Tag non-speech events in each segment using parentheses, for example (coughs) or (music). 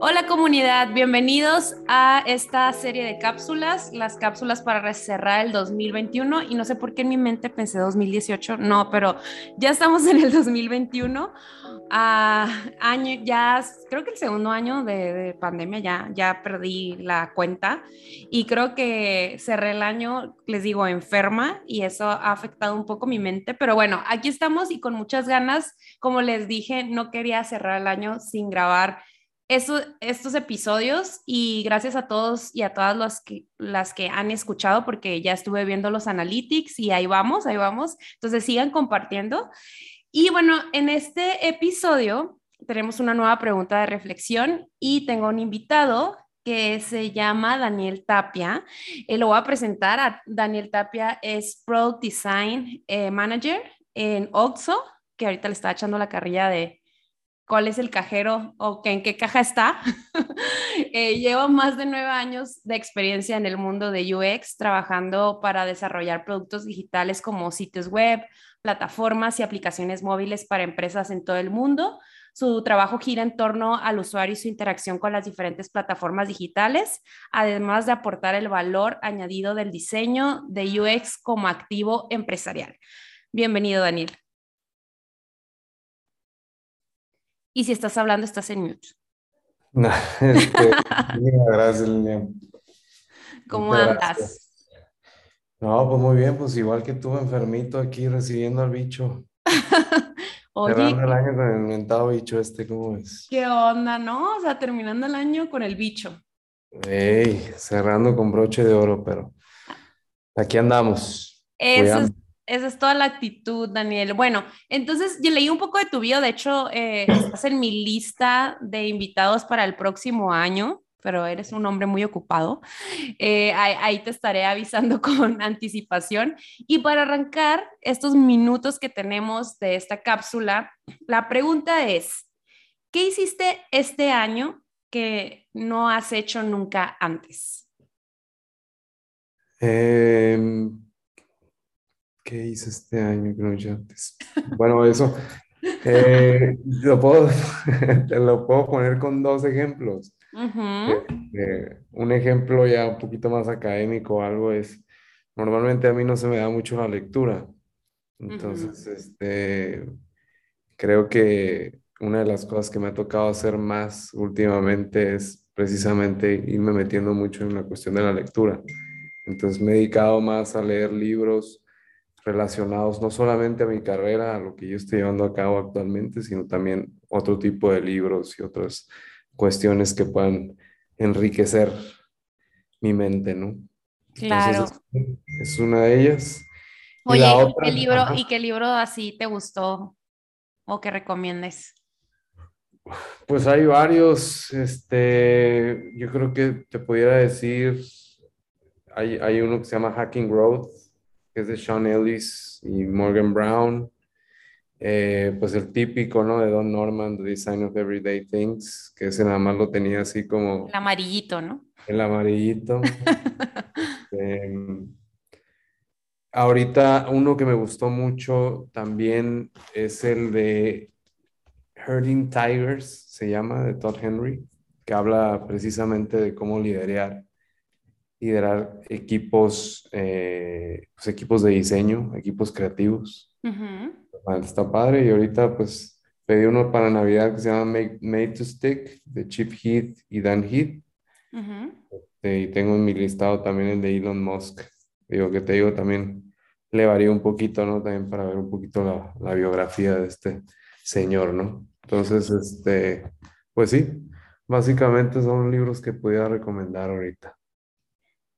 Hola comunidad, bienvenidos a esta serie de cápsulas, las cápsulas para cerrar el 2021 y no sé por qué en mi mente pensé 2018, no, pero ya estamos en el 2021, ah, año, ya creo que el segundo año de, de, pandemia. Ya, ya perdí la cuenta. Y creo que cerré el año, les digo, enferma. Y eso ha afectado un poco mi mente, pero bueno, aquí estamos y con muchas ganas, como les dije, no quería cerrar el año sin grabar estos episodios y gracias a todos y a todas las que, las que han escuchado porque ya estuve viendo los analytics y ahí vamos, ahí vamos. Entonces sigan compartiendo. Y bueno, en este episodio tenemos una nueva pregunta de reflexión y tengo un invitado que se llama Daniel Tapia. Eh, lo voy a presentar. A Daniel Tapia es Product Design eh, Manager en Oxo, que ahorita le está echando la carrilla de cuál es el cajero o en qué caja está. (laughs) eh, llevo más de nueve años de experiencia en el mundo de UX, trabajando para desarrollar productos digitales como sitios web, plataformas y aplicaciones móviles para empresas en todo el mundo. Su trabajo gira en torno al usuario y su interacción con las diferentes plataformas digitales, además de aportar el valor añadido del diseño de UX como activo empresarial. Bienvenido, Daniel. Y si estás hablando, estás en mute. No, (laughs) este, gracias, Lilian. ¿Cómo andas? No, pues muy bien, pues igual que tú, enfermito aquí recibiendo al bicho. (laughs) Oye, Cerrando el año con el inventado bicho este, ¿cómo es? ¿Qué onda, no? O sea, terminando el año con el bicho. Ey, cerrando con broche de oro, pero aquí andamos. Eso es esa es toda la actitud, Daniel. Bueno, entonces yo leí un poco de tu video, de hecho, eh, estás en mi lista de invitados para el próximo año, pero eres un hombre muy ocupado. Eh, ahí, ahí, te estaré avisando (laughs) con anticipación. Y para arrancar estos minutos que tenemos de esta cápsula, la pregunta es, ¿qué hiciste este año que no has hecho nunca antes? Eh ¿Qué hice este año que no hice antes? Bueno, eso eh, lo, puedo, (laughs) lo puedo poner con dos ejemplos. Eh, un ejemplo ya un poquito más académico, algo es, normalmente a mí no se me da mucho la lectura. Entonces, este, creo que una de las cosas que me ha tocado hacer más últimamente es precisamente irme metiendo mucho en la cuestión de la lectura. Entonces me he dedicado más a leer libros relacionados no solamente a mi carrera, a lo que yo estoy llevando a cabo actualmente, sino también otro tipo de libros y otras cuestiones que puedan enriquecer mi mente, ¿no? Claro. es, una de ellas. Oye, ¿y, qué libro, ¿y qué libro así te gustó o que recomiendes? Pues hay varios, este, yo creo que te pudiera decir, hay, hay uno que se llama Hacking Growth, que es de Sean Ellis y Morgan Brown. Eh, pues el típico, ¿no? De Don Norman, The Design of Everyday Things, que ese nada más lo tenía así como... El amarillito, ¿no? El amarillito. (laughs) Em, ahorita uno que me gustó mucho también es el de Herding Tigers, se llama, de Todd Henry, que habla precisamente de cómo liderar liderar equipos, eh, pues, equipos de diseño, equipos creativos. Está padre y ahorita pues pedí uno para Navidad que se llama Made, to Stick de Chip Heath y Dan Heath. Este, y tengo en mi listado también el de Elon Musk. Digo que te digo también le varía un poquito, ¿no? También para ver un poquito la, la biografía de este señor, ¿no? Entonces, este, pues sí, básicamente son libros que pudiera recomendar ahorita.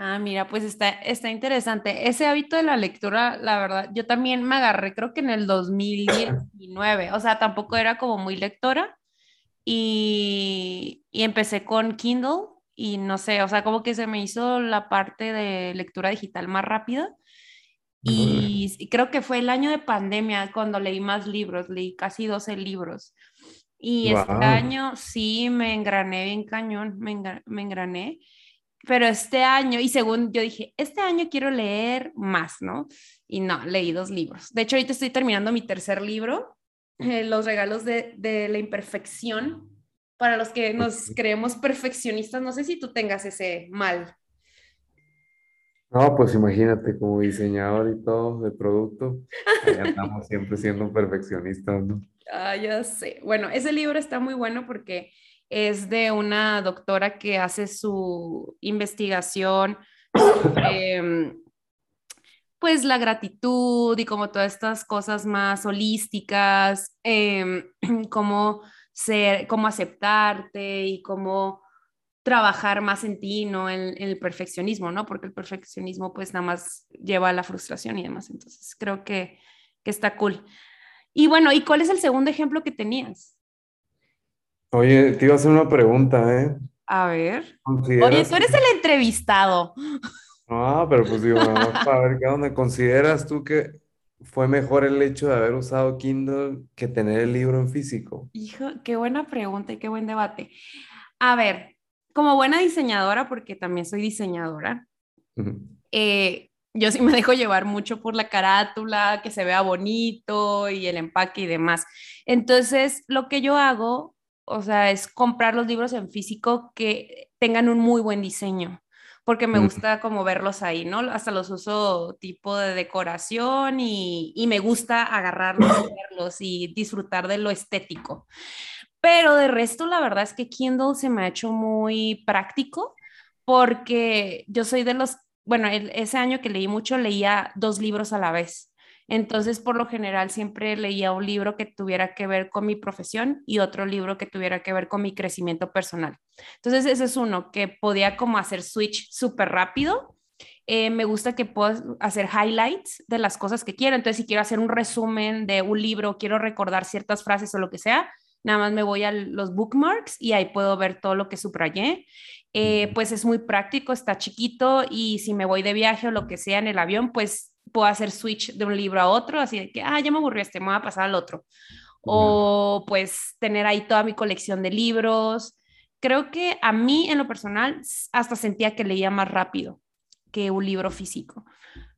Ah, mira, pues está, está interesante. Ese hábito de la lectura, la verdad, yo también me agarré, creo que en el 2019, (clears throat) o sea, tampoco era como muy lectora y, y empecé con Kindle y no sé, o sea, como que se me hizo la parte de lectura digital más rápida. Y, creo que fue el año de pandemia cuando leí más libros, leí casi 12 libros. Y este año sí me engrané bien cañón, me, me engrané pero este año, y según yo dije, este año quiero leer más, ¿no? Y no, leí dos libros. De hecho, ahorita estoy terminando mi tercer libro, eh, Los regalos de, de, la imperfección, para los que nos creemos perfeccionistas, no sé si tú tengas ese mal. No, pues imagínate, como diseñador y todo de producto, estamos siempre siendo perfeccionistas, ¿no? Ah, ya sé. Bueno, ese libro está muy bueno porque es de una doctora que hace su investigación sobre mm, pues la gratitud y como todas estas cosas más holísticas, eh, (clears throat) cómo ser, cómo aceptarte y cómo trabajar más en ti, no en, el perfeccionismo, ¿no? Porque el perfeccionismo pues nada más lleva a la frustración y demás. Entonces creo que, que está cool. Y bueno, ¿y cuál es el segundo ejemplo que tenías? Oye, te iba a hacer una pregunta, ¿eh? A ver. Oye, tú eres el entrevistado. (laughs) Ah, pero pues digo, para ver qué onda. ¿Consideras tú que fue mejor el hecho de haber usado Kindle que tener el libro en físico? Hijo, qué buena pregunta y qué buen debate. A ver, como buena diseñadora, porque también soy diseñadora, eh, yo sí me dejo llevar mucho por la carátula, que se vea bonito y el empaque y demás. Entonces, lo que yo hago, o sea, es comprar los libros en físico que tengan un muy buen diseño porque me gusta como verlos ahí, ¿no? Hasta los uso tipo de decoración y, y me gusta agarrarlos, (coughs) verlos y disfrutar de lo estético. Pero de resto, la verdad es que Kindle se me ha hecho muy práctico porque yo soy de los, bueno, ese año que leí mucho, leía dos libros a la vez. Entonces, por lo general, siempre leía un libro que tuviera que ver con mi profesión y otro libro que tuviera que ver con mi crecimiento personal. Entonces, ese es uno que podía como hacer switch súper rápido. Eh, me gusta que puedo hacer highlights de las cosas que quiero. Entonces, si quiero hacer un resumen de un libro, quiero recordar ciertas frases o lo que sea, nada más me voy a los bookmarks y ahí puedo ver todo lo que subrayé. Eh, pues es muy práctico, está chiquito y si me voy de viaje o lo que sea en el avión, pues puedo hacer switch de un libro a otro, así de que, ah, ya me aburrió este, me voy a pasar al otro. O pues tener ahí toda mi colección de libros. Creo que a mí en lo personal hasta sentía que leía más rápido que un libro físico.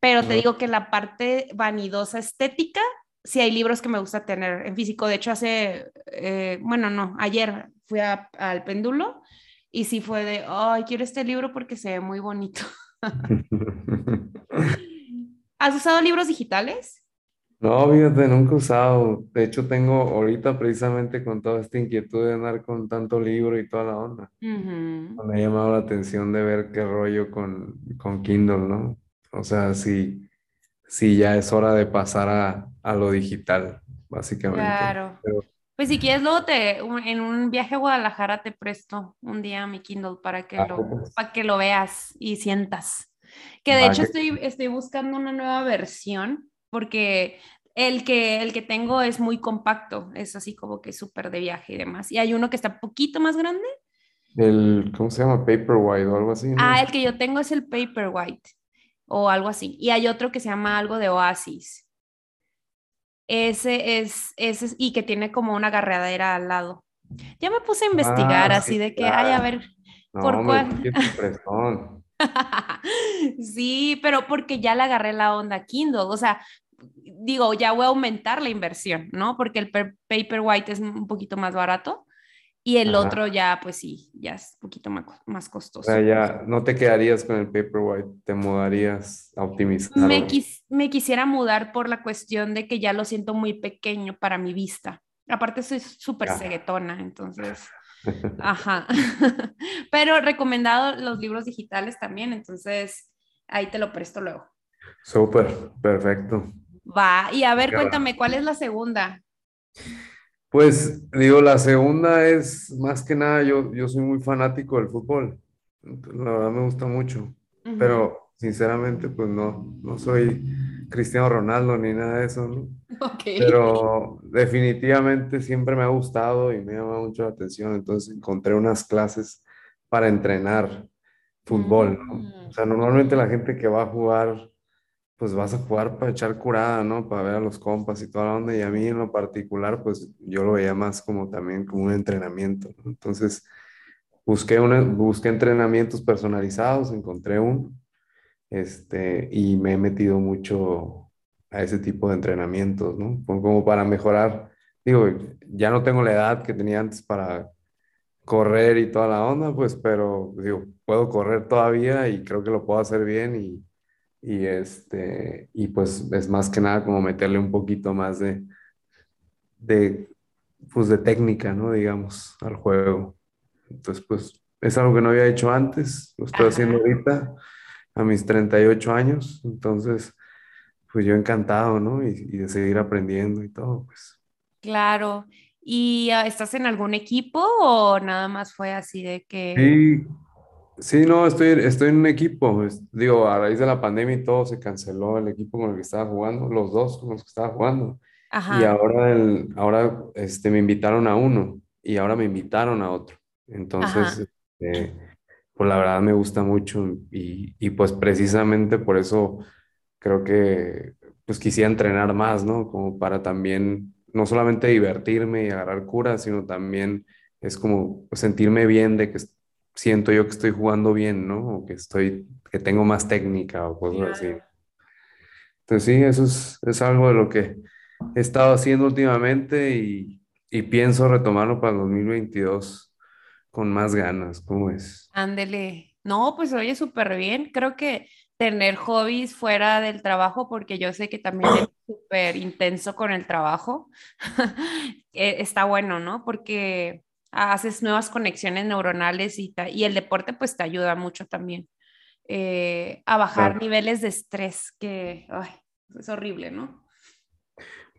Pero te digo que la parte vanidosa estética, sí hay libros que me gusta tener en físico. De hecho, hace, eh, bueno, no, ayer fui al péndulo y sí fue de, ay, quiero este libro porque se ve muy bonito. (laughs) (laughs) ¿Has usado libros digitales? No, fíjate, nunca he usado. De hecho, tengo ahorita precisamente con toda esta inquietud de andar con tanto libro y toda la onda. Me ha llamado la atención de ver qué rollo con, con Kindle, ¿no? O sea, si, si ya es hora de pasar a, a lo digital, básicamente. Claro. Pues si quieres, luego te, en un viaje a Guadalajara te presto un día mi Kindle para que, ah, lo, pues. para que lo veas y sientas. Que de hecho estoy, estoy buscando una nueva versión porque el que, el que tengo es muy compacto, es así como que súper de viaje y demás. Y hay uno que está un poquito más grande. El, ¿cómo se llama? Paperwhite o algo así. Ah, el que yo tengo es el Paperwhite o algo así. Y hay otro que se llama algo de Oasis. Ese es, ese es, y que tiene como una agarradera al lado. Ya me puse a investigar ah, así de que, ay, a ver, ¿por cuál? (laughs) sí, pero porque ya le agarré la onda Kindle, o sea, digo, ya voy a aumentar la inversión, ¿no? Porque el Paperwhite es un poquito más barato y el otro ya, pues sí, ya es un poquito más, más costoso. O sea, ya no te quedarías con el Paperwhite, te mudarías a optimizar. Me, me quisiera mudar por la cuestión de que ya lo siento muy pequeño para mi vista. Aparte soy súper ceguetona, entonces (laughs) Ajá. (laughs) Pero recomendado los libros digitales también, entonces ahí te lo presto luego. Súper, perfecto. Va, y a ver, cuéntame, ¿cuál es la segunda? Pues digo, la segunda es más que nada, yo, yo soy muy fanático del fútbol, la verdad me gusta mucho, pero sinceramente pues no, no soy Cristiano Ronaldo ni nada de eso, ¿no? Pero definitivamente siempre me ha gustado y me llama mucho la atención. Entonces encontré unas clases para entrenar fútbol, ¿no? Mm. O sea, normalmente la gente que va a jugar, pues vas a jugar para echar curada, ¿no? Para ver a los compas y toda la onda. Y a mí en lo particular, pues yo lo veía más como también como un entrenamiento. Entonces busqué, una, busqué entrenamientos personalizados, encontré uno este, y me he metido mucho a ese tipo de entrenamientos, ¿no? Como para mejorar, digo, ya no tengo la edad que tenía antes para correr y toda la onda, pues, pero digo, puedo correr todavía y creo que lo puedo hacer bien y, y este, y pues es más que nada como meterle un poquito más de, de, pues de técnica, ¿no? Digamos, al juego. Entonces, pues es algo que no había hecho antes, lo estoy haciendo ahorita a mis 38 años, entonces, pues yo encantado, ¿no? Y, y de seguir aprendiendo y todo, pues. Claro. ¿Y ah, estás en algún equipo o nada más fue así de que... Sí, sí, no, estoy, estoy en un equipo. Digo, a raíz de la pandemia y todo, se canceló el equipo con el que estaba jugando, los dos con los que estaba jugando. Y Ajá, ahora, el, ahora este, me invitaron a uno y ahora me invitaron a otro. Entonces, este, pues la verdad me gusta mucho y, y pues precisamente por eso creo que pues quisiera entrenar más, ¿no? Como para también, no solamente divertirme y agarrar cura, sino también es como sentirme bien de que siento yo que estoy jugando bien, ¿no? O que estoy, que tengo más técnica o cosas así. Entonces sí, eso es, es algo de lo que he estado haciendo últimamente y, y pienso retomarlo para el 2022 con más ganas, ¿cómo es? Ándele. No, pues oye, súper bien. Creo que tener hobbies fuera del trabajo, porque yo sé que también es (clears throat) súper intenso con el trabajo, (laughs) eh, está bueno, ¿no? Porque haces nuevas conexiones neuronales y, y el deporte pues te ayuda mucho también eh, a bajar Claro. niveles de estrés, que ay, es horrible, ¿no?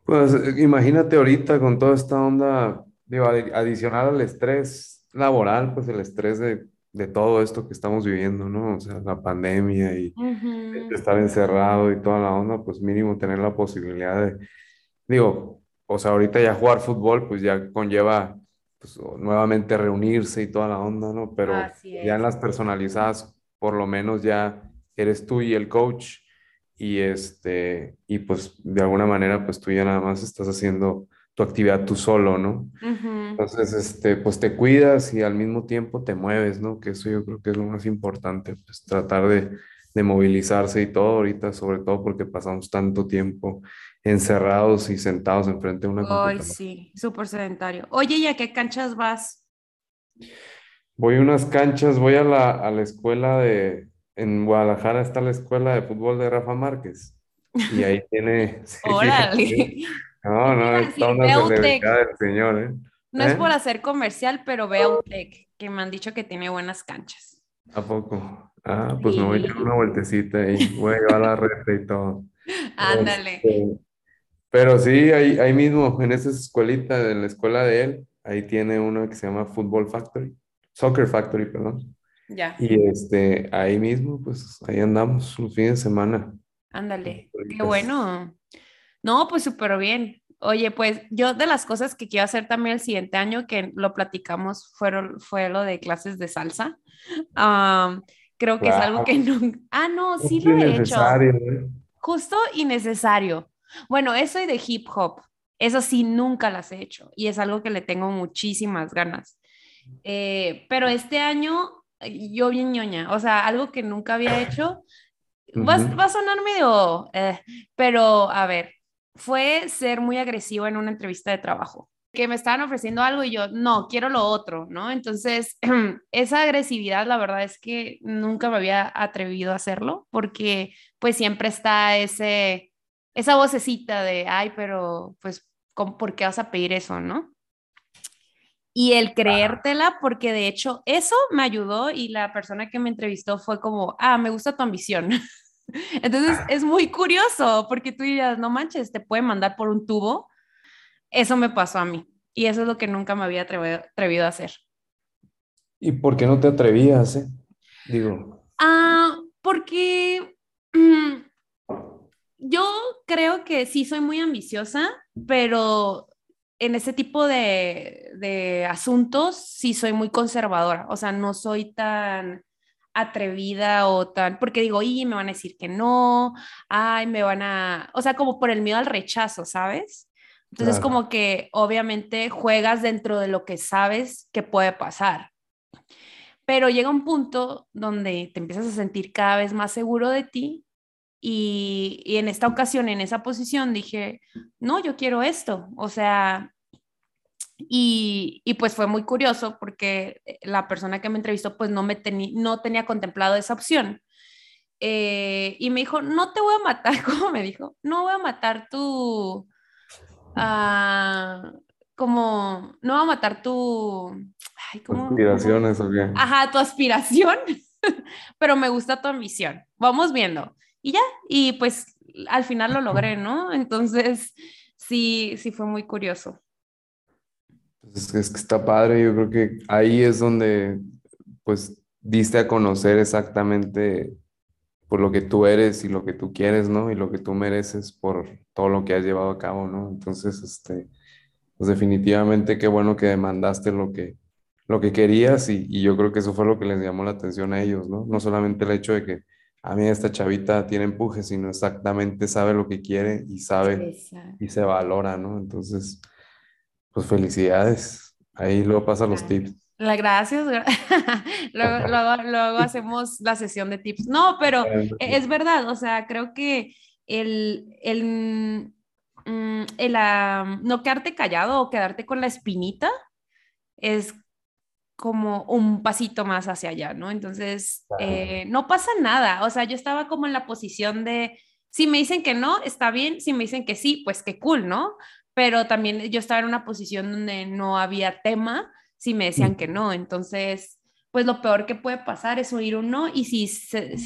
Pues imagínate ahorita con toda esta onda, digo, adi- adicional al estrés laboral, pues el estrés de, de todo esto que estamos viviendo, ¿no? O sea, la pandemia y estar encerrado y toda la onda, pues mínimo tener la posibilidad de, digo, o sea, ahorita ya jugar fútbol, pues ya conlleva pues, nuevamente reunirse y toda la onda, ¿no? Pero ya en las personalizadas, por lo menos ya eres tú y el coach y este, y pues de alguna manera, pues tú ya nada más estás haciendo tu actividad tú solo, ¿no? Ujú. Entonces, este, pues te cuidas y al mismo tiempo te mueves, ¿no? Que eso yo creo que es lo más importante, pues tratar de, de movilizarse y todo ahorita, sobre todo porque pasamos tanto tiempo encerrados y sentados enfrente de una Ay, computadora. sí, súper sedentario. Oye, ¿y a qué canchas vas? Voy a unas canchas, voy a la, a la escuela de, en Guadalajara está la escuela de fútbol de Rafa Márquez y ahí (laughs) tiene, (laughs) Órale. No, te no, está decir, una del señor, ¿eh? No es por ¿Eh? hacer comercial, pero ve a UTEC, que me han dicho que tiene buenas canchas. ¿A poco? Ah, pues me voy a echar una vueltecita ahí, voy a llevar la (laughs) reta y todo. ándale. Este, pero sí, ahí, ahí mismo, en esa escuelita, en la escuela de él, ahí tiene uno que se llama Football Factory, Soccer Factory, perdón. Ya, Y este, ahí mismo, pues ahí andamos los fines de semana. ándale. Qué Horitas. bueno. No, pues súper bien. Oye, pues yo de las cosas que quiero hacer también el siguiente año, que lo platicamos, fueron, fue lo de clases de salsa. Creo que es algo que nunca... Ah, no, sí lo he hecho. ¿eh? Justo y necesario. Bueno, eso y de hip hop. Eso sí, nunca las he hecho y es algo que le tengo muchísimas ganas. Eh, pero este año eh, yo bien ñoña, o sea, algo que nunca había hecho, va, a- va a sonar medio, eh, pero a ver, fue ser muy agresivo en una entrevista de trabajo, que me estaban ofreciendo algo y yo, no, quiero lo otro, ¿no? Entonces, (clears throat) esa agresividad, la verdad es que nunca me había atrevido a hacerlo, porque pues siempre está ese, esa vocecita de, ay, pero pues, ¿cómo- ¿por qué vas a pedir eso, no? y el creértela, porque de hecho eso me ayudó y la persona que me entrevistó fue como, ah, me gusta tu ambición. (laughs) Entonces es muy curioso porque tú dirías, no manches, te puede mandar por un tubo. Eso me pasó a mí y eso es lo que nunca me había atrevido, atrevido a hacer. ¿Y por qué no te atrevías, eh? Digo, Ah, porque mm, yo creo que sí soy muy ambiciosa, pero en ese tipo de, de asuntos sí soy muy conservadora, o sea, no soy tan atrevida o tan, porque digo, y me van a decir que no, ay, me van a, o sea, como por el miedo al rechazo, ¿sabes? Entonces, claro. como que obviamente juegas dentro de lo que sabes que puede pasar, pero llega un punto donde te empiezas a sentir cada vez más seguro de ti y, y en esta ocasión, en esa posición, dije, no, yo quiero esto, o sea, Y, y, pues fue muy curioso porque la persona que me entrevistó pues no, me no tenía contemplado esa opción. Eh, y me dijo, no te voy a matar, (laughs) ¿cómo me dijo? No voy a matar tu, uh, como, no voy a matar tu, ay, ¿cómo, aspiraciones o? Ajá, tu aspiración, (laughs) pero me gusta tu ambición. Vamos viendo. Y ya, y pues al final lo logré, ¿no? Entonces, sí, sí fue muy curioso. Pues es que está padre, yo creo que ahí es donde, pues, diste a conocer exactamente por lo que tú eres y lo que tú quieres, ¿no? Y lo que tú mereces por todo lo que has llevado a cabo, ¿no? Entonces, este, pues definitivamente qué bueno que demandaste lo que, lo que querías y, y, yo creo que eso fue lo que les llamó la atención a ellos, ¿no? No solamente el hecho de que a mí esta chavita tiene empuje, sino exactamente sabe lo que quiere y sabe y se valora, ¿no? Entonces, pues felicidades. Ahí luego pasa los tips. La gracias. (laughs) luego, luego, hacemos la sesión de tips. No, pero es verdad, o sea, creo que el, el, mm, el no quedarte callado o quedarte con la espinita es como un pasito más hacia allá, ¿no? Entonces, eh, no pasa nada. O sea, yo estaba como en la posición de, si me dicen que no, está bien, si me dicen que sí, pues qué cool, ¿no? Pero también yo estaba en una posición donde no había tema si me decían que no. Entonces, pues lo peor que puede pasar es oír un no y si se,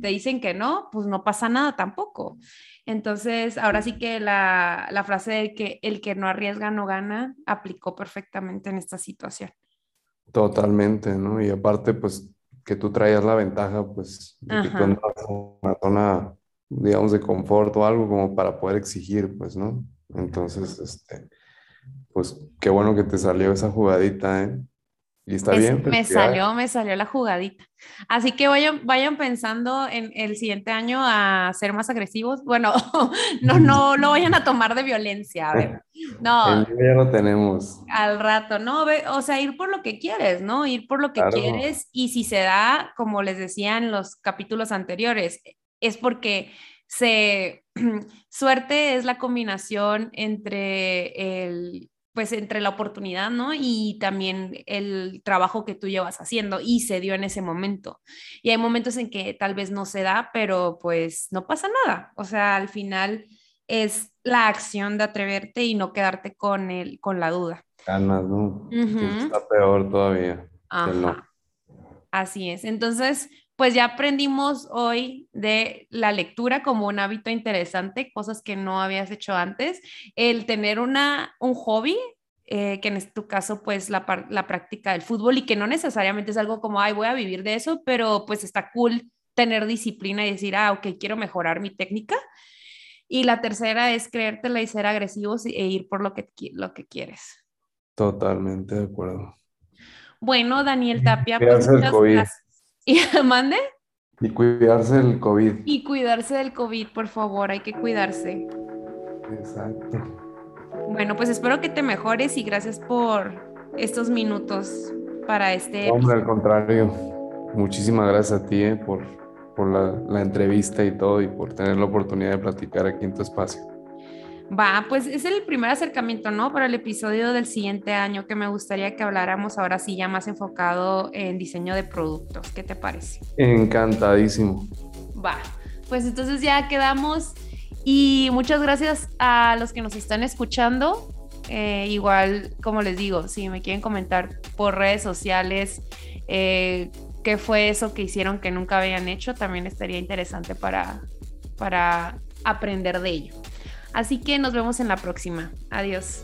te dicen que no, pues no pasa nada tampoco. Entonces, ahora sí que la, la frase de que el que no arriesga no gana aplicó perfectamente en esta situación. Totalmente, ¿no? Y aparte, pues que tú traías la ventaja, pues, de que tú una zona, digamos, de confort o algo como para poder exigir, pues, ¿no? Entonces, este, pues qué bueno que te salió esa jugadita, ¿eh? Y está bien. Me salió, me salió la jugadita. Así que vayan, vayan pensando en el siguiente año a ser más agresivos. Bueno, (laughs) no, no lo vayan a tomar de violencia. A ver. (laughs) No. ya lo tenemos. Al rato, no, o sea, ir por lo que quieres, ¿no? Ir por lo que quieres. Y si se da, como les decía en los capítulos anteriores, es porque se (clears throat) suerte es la combinación entre el pues entre la oportunidad, ¿no? Y también el trabajo que tú llevas haciendo y se dio en ese momento. Y hay momentos en que tal vez no se da, pero pues no pasa nada. O sea, al final es la acción de atreverte y no quedarte con el, con la duda. Ganas, ¿no? Está peor todavía. Así es. Entonces, pues ya aprendimos hoy de la lectura como un hábito interesante, cosas que no habías hecho antes, el tener una, un hobby, eh, que en tu caso pues la, la práctica del fútbol y que no necesariamente es algo como, ay, voy a vivir de eso, pero pues está cool tener disciplina y decir, ah, ok, quiero mejorar mi técnica. Y la tercera es creértela y ser agresivos e ir por lo que, lo que quieres. Totalmente de acuerdo. Bueno, Daniel Tapia, pues muchas gracias. (laughs) ¿Y mande? Y cuidarse del COVID. Y cuidarse del COVID, por favor, hay que cuidarse. Exacto. Bueno, pues espero que te mejores y gracias por estos minutos para este. Hombre, al contrario. Muchísimas gracias a ti eh, por, por la, la entrevista y todo y por tener la oportunidad de platicar aquí en tu espacio. Va, pues es el primer acercamiento, ¿no? Para el episodio del siguiente año que me gustaría que habláramos ahora sí ya más enfocado en diseño de productos. ¿Qué te parece? Encantadísimo. Va, pues entonces ya quedamos y muchas gracias a los que nos están escuchando. Eh, igual, como les digo, si me quieren comentar por redes sociales eh, qué fue eso que hicieron que nunca habían hecho, también estaría interesante para, para aprender de ello. Así que nos vemos en la próxima. Adiós.